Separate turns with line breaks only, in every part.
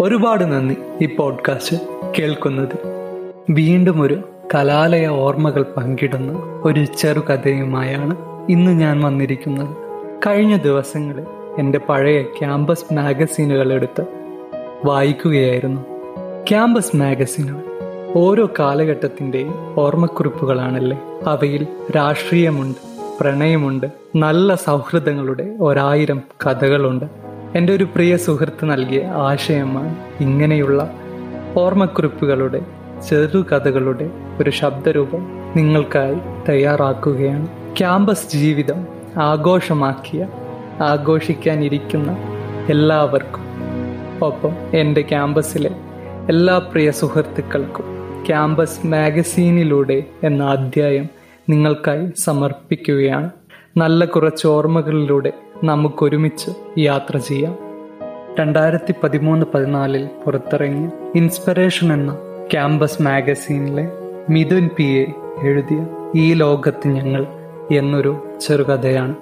ഒരുപാട് നന്ദി ഈ പോഡ്കാസ്റ്റ് കേൾക്കുന്നത്. വീണ്ടും ഒരു കലാലയ ഓർമ്മകൾ പങ്കിടുന്ന ഒരു ചെറുകഥയുമായാണ് ഇന്ന് ഞാൻ വന്നിരിക്കുന്നത്. കഴിഞ്ഞ ദിവസങ്ങളിൽ എന്റെ പഴയ ക്യാമ്പസ് മാഗസീനുകൾ എടുത്ത് വായിക്കുകയായിരുന്നു. ക്യാമ്പസ് മാഗസീനുകൾ ഓരോ കാലഘട്ടത്തിന്റെയും ഓർമ്മക്കുറിപ്പുകളാണല്ലേ? അവയിൽ രാഷ്ട്രീയമുണ്ട് പ്രണയമുണ്ട് നല്ല സൗഹൃദങ്ങളുടെ ഒരായിരം കഥകളുണ്ട്. എന്റെ ഒരു പ്രിയ സുഹൃത്ത് നൽകിയ ആശയമാണ് ഇങ്ങനെയുള്ള ഓർമ്മക്കുറിപ്പുകളുടെ ചെറുകഥകളുടെ ഒരു ശബ്ദരൂപം നിങ്ങൾക്കായി തയ്യാറാക്കുകയാണ്. ക്യാമ്പസ് ജീവിതം ആഘോഷമാക്കിയ ആഘോഷിക്കാനിരിക്കുന്ന എല്ലാവർക്കും. ഒപ്പം എന്റെ ക്യാമ്പസിലെ എല്ലാ പ്രിയ സുഹൃത്തുക്കൾക്കും ക്യാമ്പസ് മാഗസീനിലൂടെ എന്ന അധ്യായം നിങ്ങൾക്കായി സമർപ്പിക്കുകയാണ്. നല്ല കുറച്ച് ഓർമ്മകളിലൂടെ നമുക്കൊരുമിച്ച് യാത്ര ചെയ്യാം. രണ്ടായിരത്തി പതിമൂന്ന് പതിനാലിൽ പുറത്തിറങ്ങിയ ഇൻസ്പിറേഷൻ എന്ന ക്യാമ്പസ് മാഗസീനിലെ മിഥുൻ പി എ എഴുതിയ ഈ ലോകത്ത് ഞങ്ങൾ എന്നൊരു ചെറുകഥയാണ്.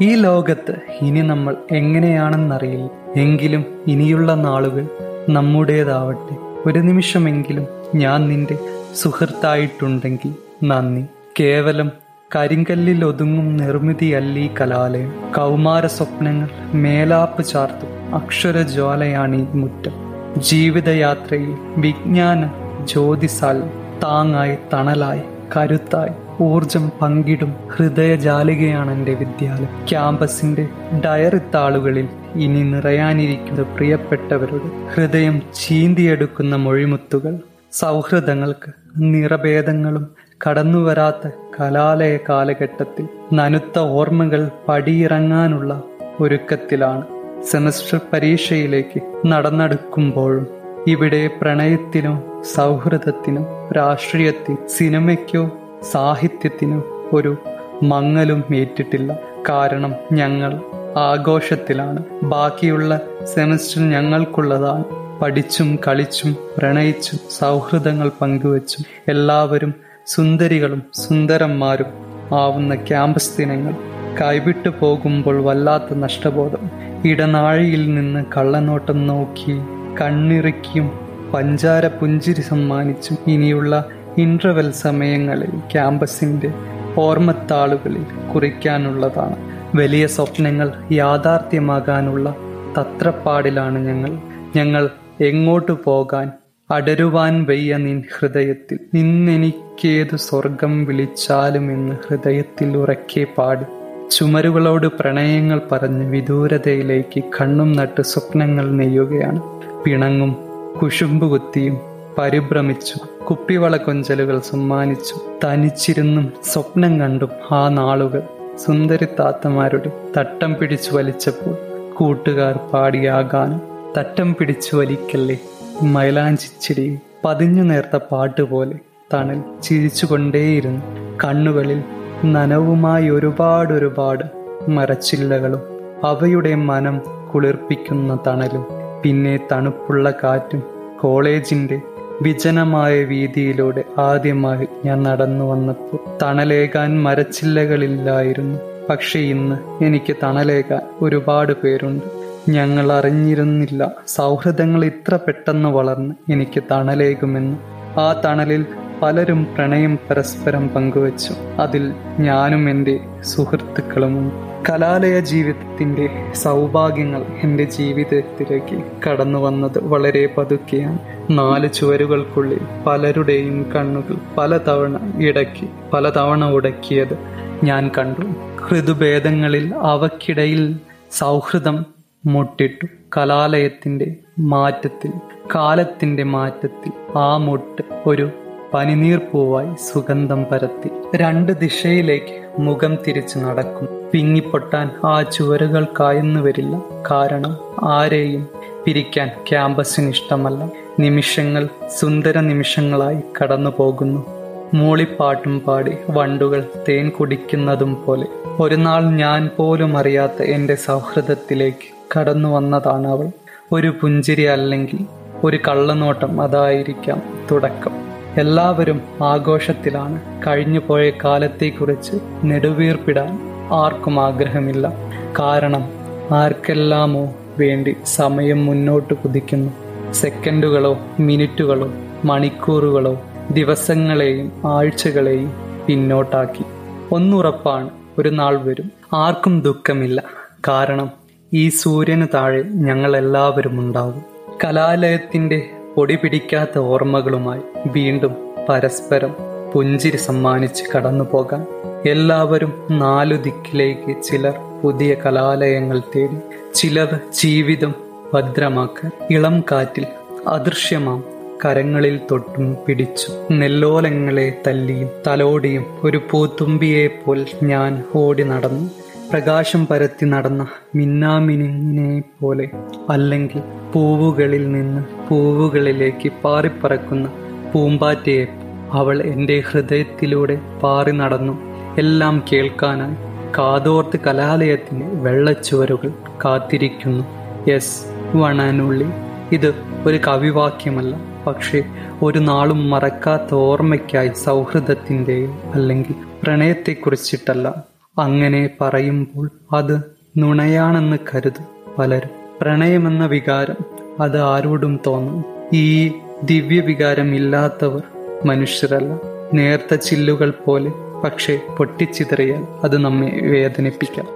ഈ ലോകത്ത് ഇനി നമ്മൾ എങ്ങനെയാണെന്നറിയില്ല. എങ്കിലും ഇനിയുള്ള നാളുകൾ നമ്മുടേതാവട്ടെ. ഒരു നിമിഷമെങ്കിലും ഞാൻ നിന്റെ സുഹൃത്തായിട്ടുണ്ടെങ്കിൽ നന്ദി. കേവലം കരിങ്കല്ലിൽ ഒതുങ്ങും നിർമ്മിതിയല്ലീ കലാലയം. കൗമാര സ്വപ്നങ്ങൾ മേലാപ്പ് ചാർത്തും. അക്ഷരജ്വാലയാണ് ഈ മുറ്റം. ജീവിതയാത്രയിൽ വിജ്ഞാന ജ്യോതിസാൽ താങ്ങായി തണലായി കരുത്തായി. ഊർജം പങ്കിടും ഹൃദയജാലികയാണ് എന്റെ വിദ്യാലയം. ക്യാമ്പസിന്റെ ഡയറി താളുകളിൽ ഇനി നിറയാനിരിക്കുന്ന പ്രിയപ്പെട്ടവരുടെ ഹൃദയം ചീന്തിയെടുക്കുന്ന മൊഴിമുത്തുകൾ. സൗഹൃദങ്ങൾക്ക് നിറഭേദങ്ങളും കടന്നുവരാത്ത കലാലയ കാലഘട്ടത്തിൽ നനുത്ത ഓർമ്മകൾ പടിയിറങ്ങാനുള്ള ഒരുക്കത്തിലാണ്. സെമസ്റ്റർ പരീക്ഷയിലേക്ക് നടന്നെടുക്കുമ്പോഴും ഇവിടെ പ്രണയത്തിനോ സൗഹൃദത്തിനോ രാഷ്ട്രീയത്തിൽ സിനിമയ്ക്കോ സാഹിത്യത്തിനോ ഒരു മങ്ങലും ഏറ്റിട്ടില്ല. കാരണം ഞങ്ങൾ ആഘോഷത്തിലാണ്. ബാക്കിയുള്ള സെമസ്റ്റർ ഞങ്ങൾക്കുള്ളതാണ്. പഠിച്ചും കളിച്ചും പ്രണയിച്ചും സൗഹൃദങ്ങൾ പങ്കുവച്ചും എല്ലാവരും സുന്ദരികളും സുന്ദരന്മാരും ആവുന്ന ക്യാമ്പസ് ദിനങ്ങൾ കൈവിട്ടു പോകുമ്പോൾ വല്ലാത്ത നഷ്ടബോധം. ഇടനാഴിയിൽ നിന്ന് കള്ളനോട്ടം നോക്കി കണ്ണിറുക്കിയും പഞ്ചാര പുഞ്ചിരി സമ്മാനിച്ചും ഇനിയുള്ള ഇന്റർവെൽ സമയങ്ങളിൽ ക്യാമ്പസിന്റെ ഓർമ്മത്താളുകളിൽ കുറിക്കാനുള്ളതാണ്. വലിയ സ്വപ്നങ്ങൾ യാഥാർത്ഥ്യമാകാനുള്ള തത്രപ്പാടിലാണ് ഞങ്ങൾ. ഞങ്ങൾ എങ്ങോട്ട് പോകാൻ അടരുവാൻ വയ്യ നിൻ ഹൃദയത്തിൽ. നിന്നെനിക്കേതു സ്വർഗം വിളിച്ചാലുമെന്ന് ഹൃദയത്തിൽ ഉറക്കെ പാടി. ചുമരുകളോട് പ്രണയങ്ങൾ പറഞ്ഞ് വിദൂരതയിലേക്ക് കണ്ണും നട്ട് സ്വപ്നങ്ങൾ നെയ്യുകയാണ്. പിണങ്ങും കുശുമ്പ് കുത്തിയും പരിഭ്രമിച്ചു കുപ്പിവള കൊഞ്ചലുകൾ സമ്മാനിച്ചു തനിച്ചിരുന്നും സ്വപ്നം കണ്ടും ആ നാളുകൾ. സുന്ദരി താത്തമാരുടെ തട്ടം പിടിച്ചു വലിച്ചപ്പോൾ കൂട്ടുകാർ പാടിയ ഗാനം തട്ടം പിടിച്ചു വലിക്കല്ലേ? മൈലാഞ്ചിച്ചിരി പതിഞ്ഞു നേർത്ത പാട്ടുപോലെ തണൽ ചിരിച്ചുകൊണ്ടേയിരുന്നു. കണ്ണുകളിൽ നനവുമായി ഒരുപാട് ഒരുപാട് മരച്ചില്ലകളും അവയുടെ മനം കുളിർപ്പിക്കുന്ന തണലും. പിന്നെ തണുപ്പുള്ള കാറ്റും കോളേജിന്റെ വിജനമായ വീതിയിലൂടെ ആദ്യമായി ഞാൻ നടന്നു വന്നപ്പോൾ തണലേകാൻ മരച്ചില്ലകളില്ലായിരുന്നു. പക്ഷെ ഇന്ന് എനിക്ക് തണലേകാൻ ഒരുപാട് പേരുണ്ട്. ഞങ്ങൾ അറിഞ്ഞിരുന്നില്ല സൗഹൃദങ്ങൾ ഇത്ര പെട്ടെന്ന് വളർന്ന് എനിക്ക് തണലേകുമെന്ന്. ആ തണലിൽ പലരും പ്രണയം പരസ്പരം പങ്കുവച്ചു. അതിൽ ഞാനും എന്റെ സുഹൃത്തുക്കളുമുണ്ട്. കലാലയ ജീവിതത്തിന്റെ സൗഭാഗ്യങ്ങൾ എന്റെ ജീവിതത്തിലേക്ക് കടന്നു വന്നത് വളരെ പതുക്കെയാണ്. നാല് ചുവരുകൾക്കുള്ളിൽ പലരുടെയും കണ്ണുകൾ പലതവണ ഇടക്കി പലതവണ ഉടക്കിയത് ഞാൻ കണ്ടു. ഋതുഭേദങ്ങളിൽ അവക്കിടയിൽ സൗഹൃദം മുട്ടിട്ടു. കലാലയത്തിന്റെ മാറ്റത്തിൽ കാലത്തിന്റെ മാറ്റത്തിൽ ആ മുട്ട് ഒരു പനിനീർ പൂവായി സുഗന്ധം പരത്തി. രണ്ട് ദിശയിലേക്ക് മുഖം തിരിച്ചു നടക്കും. പിങ്ങിപ്പൊട്ടാൻ ആ ചുവരുകൾ കായുന്നു വരില്ല. കാരണം ആരെയും പിരിക്കാൻ ക്യാമ്പസിന് ഇഷ്ടമല്ല നിമിഷങ്ങൾ സുന്ദര നിമിഷങ്ങളായി കടന്നു പോകുന്നു മൂളിപ്പാട്ടും പാടി വണ്ടുകൾ തേൻ കുടിക്കുന്നതും പോലെ. ഒരു നാൾ ഞാൻ പോലും അറിയാത്ത എന്റെ സൗഹൃദത്തിലേക്ക് കടന്നു വന്നതാണ് അവൾ. ഒരു പുഞ്ചിരി അല്ലെങ്കിൽ ഒരു കള്ളനോട്ടം അതായിരിക്കാം തുടക്കം. എല്ലാവരും ആഘോഷത്തിലാണ്. കഴിഞ്ഞുപോയ കാലത്തെക്കുറിച്ച് നെടുവീർപ്പിടാൻ ആർക്കും ആഗ്രഹമില്ല. കാരണം ആർക്കെല്ലാമോ വേണ്ടി സമയം മുന്നോട്ട് കുതിക്കുന്നു. സെക്കൻഡുകളോ മിനിറ്റുകളോ മണിക്കൂറുകളോ ദിവസങ്ങളെയും ആഴ്ചകളെയും പിന്നോട്ടാക്കി. ഒന്നുറപ്പാണ് ഒരു നാൾ വരും. ആർക്കും ദുഃഖമില്ല. കാരണം ഈ സൂര്യന് താഴെ ഞങ്ങൾ എല്ലാവരും ഉണ്ടാവും കലാലയത്തിന്റെ പൊടി പിടിക്കാത്ത ഓർമ്മകളുമായി വീണ്ടും പരസ്പരം പുഞ്ചിരി സമ്മാനിച്ച് കടന്നു പോകാൻ. എല്ലാവരും നാലു ദിക്കിലേക്ക് ചിലർ പുതിയ കലാലയങ്ങൾ തേടി ചിലർ ജീവിതം ഭദ്രമാക്കാൻ. ഇളം കാറ്റിൽ അദൃശ്യമാം കരങ്ങളിൽ തൊട്ടും പിടിച്ചു. നെല്ലോലങ്ങളെ തല്ലിയും തലോടിയും ഒരു പൂത്തുമ്പിയെ പോൽ ഞാൻ ഓടി നടന്നു. പ്രകാശം പരത്തി നടന്ന മിന്നാമിനിങ്ങിനെ പോലെ അല്ലെങ്കിൽ പൂവുകളിൽ നിന്ന് പൂവുകളിലേക്ക് പാറിപ്പറക്കുന്ന പൂമ്പാറ്റയെ അവൾ എന്റെ ഹൃദയത്തിലൂടെ പാറി നടന്നു. എല്ലാം കേൾക്കാനായി കാതോർത്ത് കലാലയത്തിന്റെ വെള്ളച്ചുവരുകൾ കാത്തിരിക്കുന്നു. എസ് വണാനുള്ളി. ഇത് ഒരു കവിവാക്യമല്ല. പക്ഷേ ഒരു നാളും മറക്കാത്ത ഓർമ്മയ്ക്കായി സൗഹൃദത്തിന്റെയോ അല്ലെങ്കിൽ പ്രണയത്തെക്കുറിച്ചിട്ടല്ല. അങ്ങനെ പറയുമ്പോൾ അത് നുണയാണെന്ന് കരുതും പലരും. പ്രണയമെന്ന വികാരം അത് ആരോടും തോന്നും. ഈ ദിവ്യ വികാരം ഇല്ലാത്തവർ മനുഷ്യരല്ല. നേർത്ത ചില്ലുകൾ പോലെ പക്ഷെ പൊട്ടിച്ചിതറിയാൽ അത് നമ്മെ വേദനിപ്പിക്കാം.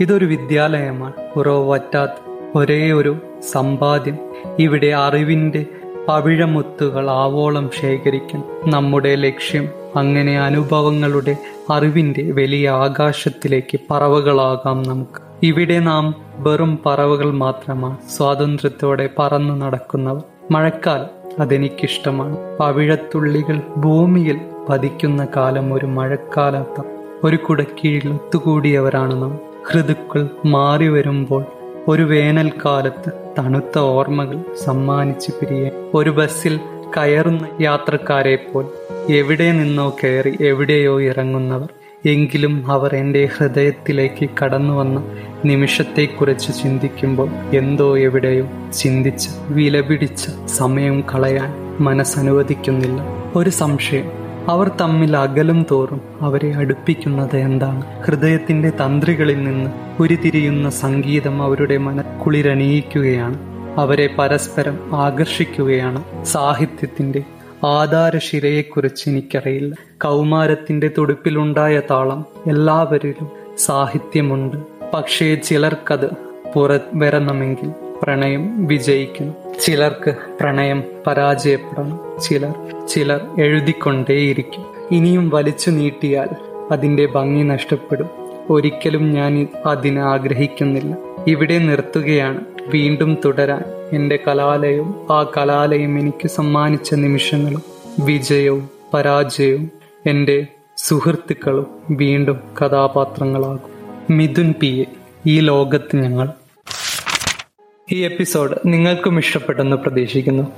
ഇതൊരു വിദ്യാലയമാണ്. ഉറവറ്റാത്ത ഒരേ ഒരു സമ്പാദ്യം. ഇവിടെ അറിവിന്റെ പവിഴമുത്തുകൾ ആവോളം ശേഖരിക്കണം നമ്മുടെ ലക്ഷ്യം അങ്ങനെ അനുഭവങ്ങളുടെ അറിവിന്റെ വലിയ ആകാശത്തിലേക്ക് പറവകളാകാം നമുക്ക്. ഇവിടെ നാം വെറും പറവകൾ മാത്രമാണ് സ്വാതന്ത്ര്യത്തോടെ പറന്നു നടക്കുന്നവർ. മഴക്കാലം അതെനിക്കിഷ്ടമാണ്. പവിഴത്തുള്ളികൾ ഭൂമിയിൽ പതിക്കുന്ന കാലം ഒരു മഴക്കാലത്ത. ഒരു കുടക്കീഴിൽ ഒത്തുകൂടിയവരാണ് നാം. ഋതുക്കൾ മാറി വരുമ്പോൾ ഒരു വേനൽക്കാലത്ത് തണുത്ത ഓർമ്മകൾ സമ്മാനിച്ച് പിരിയാൻ ഒരു ബസ്സിൽ കയറുന്ന യാത്രക്കാരെ പോൽ എവിടെ നിന്നോ കയറി എവിടെയോ ഇറങ്ങുന്നവർ. എങ്കിലും അവർ എന്റെ ഹൃദയത്തിലേക്ക് കടന്നു വന്ന നിമിഷത്തെക്കുറിച്ച് ചിന്തിക്കുമ്പോൾ എന്തോ എവിടെയോ ചിന്തിച്ച് വിലപിടിച്ച സമയം കളയാൻ മനസ്സനുവദിക്കുന്നില്ല. ഒരു സംശയം അവർ തമ്മിൽ അകലും തോറും അവരെ അടുപ്പിക്കുന്നത് എന്താണ്? ഹൃദയത്തിന്റെ തന്ത്രികളിൽ നിന്ന് ഉരുതിരിയുന്ന സംഗീതം അവരുടെ മനക്കുളിരണിയിക്കുകയാണ് അവരെ പരസ്പരം ആകർഷിക്കുകയാണ്. സാഹിത്യത്തിന്റെ ആധാരശിരയെക്കുറിച്ച് എനിക്കറിയില്ല. കൗമാരത്തിന്റെ തുടുപ്പിലുണ്ടായ താളം എല്ലാവരിലും സാഹിത്യമുണ്ട്. പക്ഷേ ചിലർക്കത് പുറ വരണമെങ്കിൽ പ്രണയം വിജയിക്കണം. ചിലർക്ക് പ്രണയം പരാജയപ്പെടണം. ചിലർ ചിലർ എഴുതിക്കൊണ്ടേയിരിക്കും. ഇനിയും വലിച്ചു നീട്ടിയാൽ അതിന്റെ ഭംഗി നഷ്ടപ്പെടും. ഒരിക്കലും ഞാൻ അതിന് ആഗ്രഹിക്കുന്നില്ല. ഇവിടെ നിർത്തുകയാണ്. വീണ്ടും തുടരാൻ. എന്റെ കലാലയവും ആ കലാലയം എനിക്ക് സമ്മാനിച്ച നിമിഷങ്ങളും വിജയവും പരാജയവും എന്റെ സുഹൃത്തുക്കളും വീണ്ടും കഥാപാത്രങ്ങളാകും. മിഥുൻ പി എ ഈ ലോകത്ത് ഞങ്ങൾ ഈ എപ്പിസോഡ് നിങ്ങൾക്കും ഇഷ്ടപ്പെട്ടെന്ന് പ്രതീക്ഷിക്കുന്നു.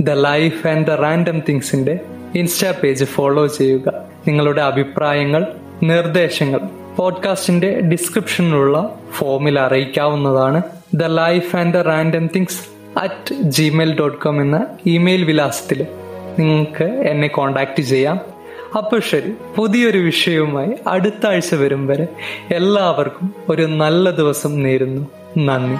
The life and the random തിങ്സിന്റെ insta page follow ചെയ്യുക. നിങ്ങളുടെ അഭിപ്രായങ്ങൾ നിർദ്ദേശങ്ങൾ പോഡ്കാസ്റ്റിന്റെ ഡിസ്ക്രിപ്ഷനിലുള്ള ഫോമിൽ അറിയിക്കാവുന്നതാണ് the life and the random things at Gmail dot com എന്ന ഇമെയിൽ വിലാസത്തിൽ നിങ്ങൾക്ക് എന്നെ കോണ്ടാക്ട് ചെയ്യാം. അപ്പോൾ ശരി പുതിയൊരു വിഷയവുമായി അടുത്ത ആഴ്ച വരും വരെ എല്ലാവർക്കും ഒരു നല്ല ദിവസം നേരുന്നു. നന്ദി